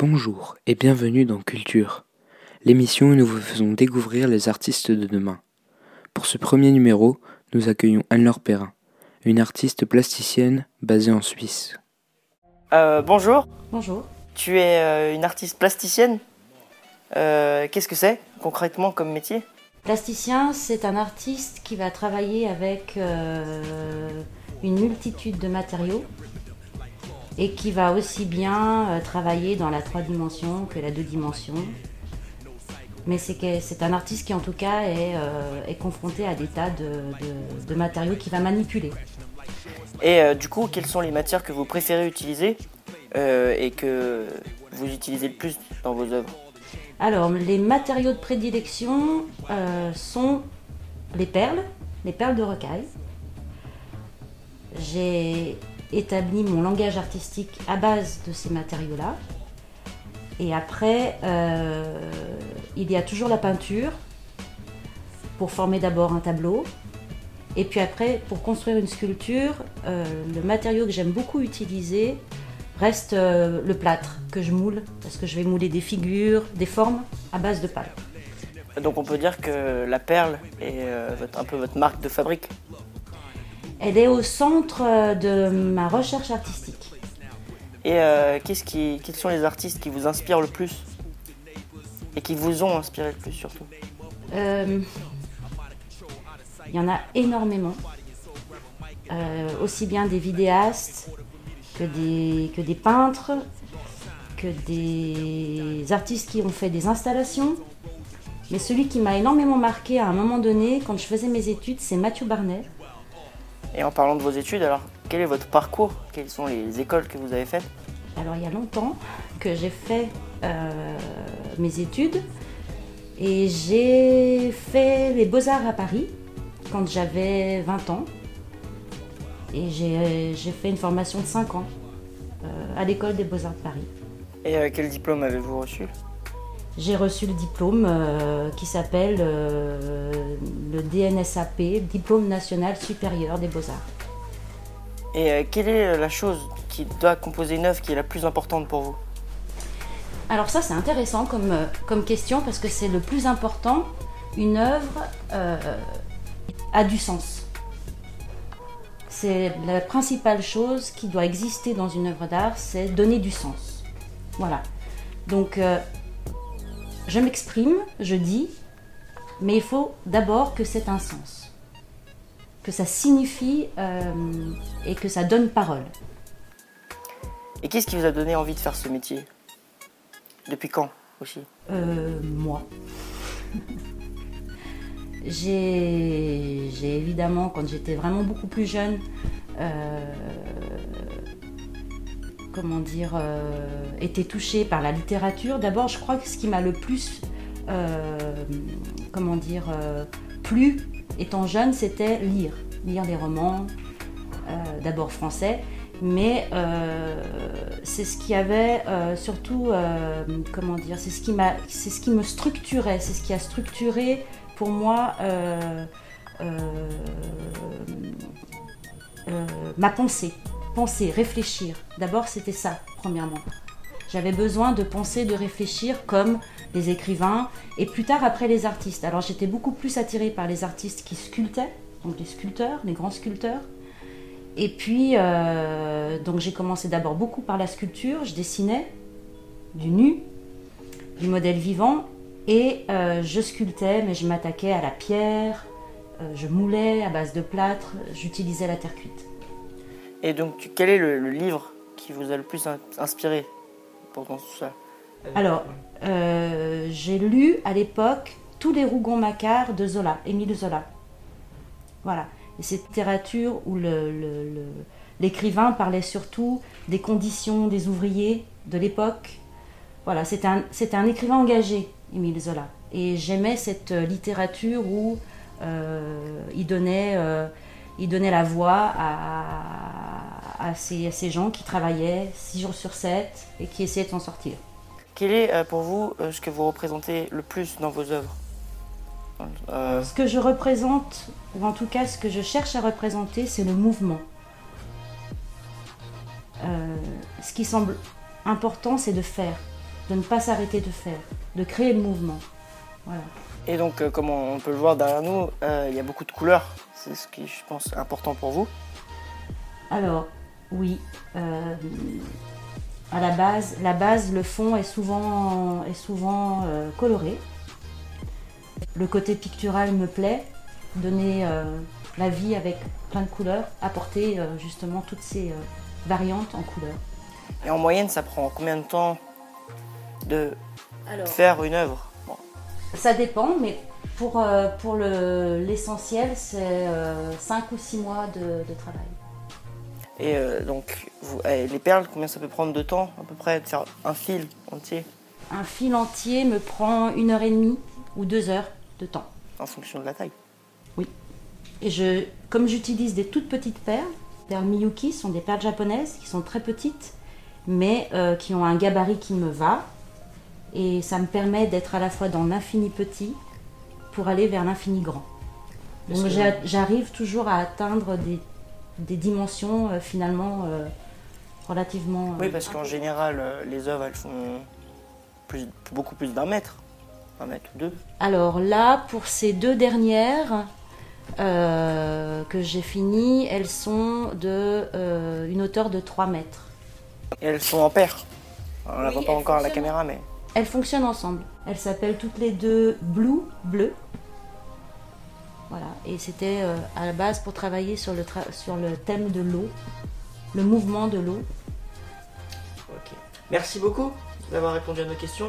Bonjour et bienvenue dans Culture, l'émission où nous vous faisons découvrir les artistes de demain. Pour ce premier numéro, nous accueillons Anne-Laure Perrin, une artiste plasticienne basée en Suisse. Euh, bonjour, Bonjour. tu es euh, une artiste plasticienne? Euh, Qu'est-ce que c'est concrètement comme métier? Plasticien, c'est un artiste qui va travailler avec euh, une multitude de matériaux et qui va aussi bien euh, travailler dans la trois dimensions que la deux dimensions. Mais c'est un artiste qui en tout cas est, euh, est confronté à des tas de, de- de matériaux qu'il va manipuler. Et euh, du coup, quelles sont les matières que vous préférez utiliser euh, et que vous utilisez le plus dans vos œuvres? Alors, les matériaux de prédilection sont les perles, les perles de rocaille. J'ai établi mon langage artistique à base de ces matériaux-là. Et après, euh, il y a toujours la peinture pour former d'abord un tableau. Et puis après, pour construire une sculpture, euh, le matériau que j'aime beaucoup utiliser reste euh, le plâtre que je moule, parce que je vais mouler des figures, des formes à base de pâte. Donc on peut dire que la perle est un peu votre marque de fabrique. Elle est au centre euh, de ma recherche artistique. Et euh, qu'est-ce qui, quels sont les artistes qui vous inspirent le plus? Et qui vous ont inspiré le plus surtout? Euh, Il y en a énormément, Euh, aussi bien des vidéastes que des, que des peintres, que des artistes qui ont fait des installations. Mais celui qui m'a énormément marqué à un moment donné, quand je faisais mes études, c'est Mathieu Barnet. Et en parlant de vos études, alors quel est votre parcours? Quelles sont les écoles que vous avez faites? Alors il y a longtemps que j'ai fait euh, mes études et j'ai fait les beaux-arts à Paris quand j'avais 20 ans. Et j'ai j'ai fait une formation de 5 ans euh, à l'école des beaux-arts de Paris. Et euh, quel diplôme avez-vous reçu? J'ai reçu le diplôme euh, qui s'appelle euh, le DNSAP, Diplôme national supérieur des beaux-arts. Et euh, quelle est la chose qui doit composer une œuvre qui est la plus importante pour vous? Alors ça c'est intéressant comme, comme question parce que c'est le plus important. Une œuvre a du sens. C'est la principale chose qui doit exister dans une œuvre d'art, c'est donner du sens. Voilà. Donc je m'exprime, je dis, mais il faut d'abord que c'est un sens, que ça signifie euh, et que ça donne parole. Et qu'est-ce qui vous a donné envie de faire ce métier? Depuis quand aussi? Euh, moi. j'ai évidemment, quand j'étais vraiment beaucoup plus jeune, euh, comment dire, euh, été touchée par la littérature. D'abord, je crois que ce qui m'a le plus, euh, comment dire, euh, plu étant jeune, c'était lire. Lire des romans, d'abord français, mais c'est ce qui avait surtout, comment dire, c'est ce qui m'a, c'est ce qui me structurait, c'est ce qui a structuré pour moi ma pensée, penser, réfléchir. D'abord, c'était ça, premièrement. J'avais besoin de penser, de réfléchir comme les écrivains et plus tard après les artistes. Alors j'étais beaucoup plus attirée par les artistes qui sculptaient, donc les sculpteurs, les grands sculpteurs. Et puis, euh, donc j'ai commencé d'abord beaucoup par la sculpture, je dessinais du nu, du modèle vivant, et euh, je sculptais, mais je m'attaquais à la pierre, euh, je moulais à base de plâtre, j'utilisais la terre cuite. Et donc, quel est le, livre qui vous a le plus in- inspiré pendant tout ça? Alors, euh, j'ai lu à l'époque tous les Rougon-Macquart de Zola, Émile Zola. Voilà. Et cette littérature où l'écrivain parlait surtout des conditions des ouvriers de l'époque. Voilà, c'était un, écrivain engagé, Émile Zola. Et j'aimais cette littérature où euh, il, donnait, euh, il donnait la voix à, à ces, à ces gens qui travaillaient 6 jours sur 7 et qui essayaient de s'en sortir. Quel est euh, pour vous euh, ce que vous représentez le plus dans vos œuvres Euh, Ce que je représente, ou en tout cas ce que je cherche à représenter, c'est le mouvement. ce qui semble important, c'est de faire, de ne pas s'arrêter de faire, de créer le mouvement. Voilà. Et donc, euh, comme on peut le voir derrière nous, il y a beaucoup de couleurs. C'est ce qui, je pense, est important pour vous. Alors, oui. euh, à la base, la base, le fond est souvent, est souvent euh, coloré. Le côté pictural me plaît. Donner euh, la vie avec plein de couleurs, apporter justement toutes ces variantes en couleurs. Et en moyenne, ça prend combien de temps de Alors, faire une œuvre? Bon, ça dépend, mais pour, pour le- l'essentiel, c'est 5 ou 6 mois de, de travail. Et euh, donc, vous, eh, les perles, combien ça peut prendre de temps à peu près de faire un fil entier? Un fil entier me prend une heure et demie ou deux heures de temps. en fonction de la taille Et je, comme j'utilise des toutes petites perles, les perles Miyuki sont des perles japonaises qui sont très petites, mais euh, qui ont un gabarit qui me va. Et ça me permet d'être à la fois dans l'infini petit pour aller vers l'infini grand. Donc j'arrive toujours à atteindre des, des dimensions euh, finalement euh, relativement. euh, Oui, parce qu'en général, les œuvres, elles font plus, beaucoup plus d'un mètre. Un mètre ou deux. Alors là, pour ces deux dernières euh, que j'ai finies, elles sont de euh, une hauteur de 3 mètres. Et elles sont en paire. On la Oui, voit pas encore à la caméra, mais Elles fonctionnent ensemble. Elles s'appellent toutes les deux Blue, bleu. Voilà, et c'était euh, à la base pour travailler sur le, tra- sur le thème de l'eau, le mouvement de l'eau. ok. Merci beaucoup d'avoir répondu à nos questions.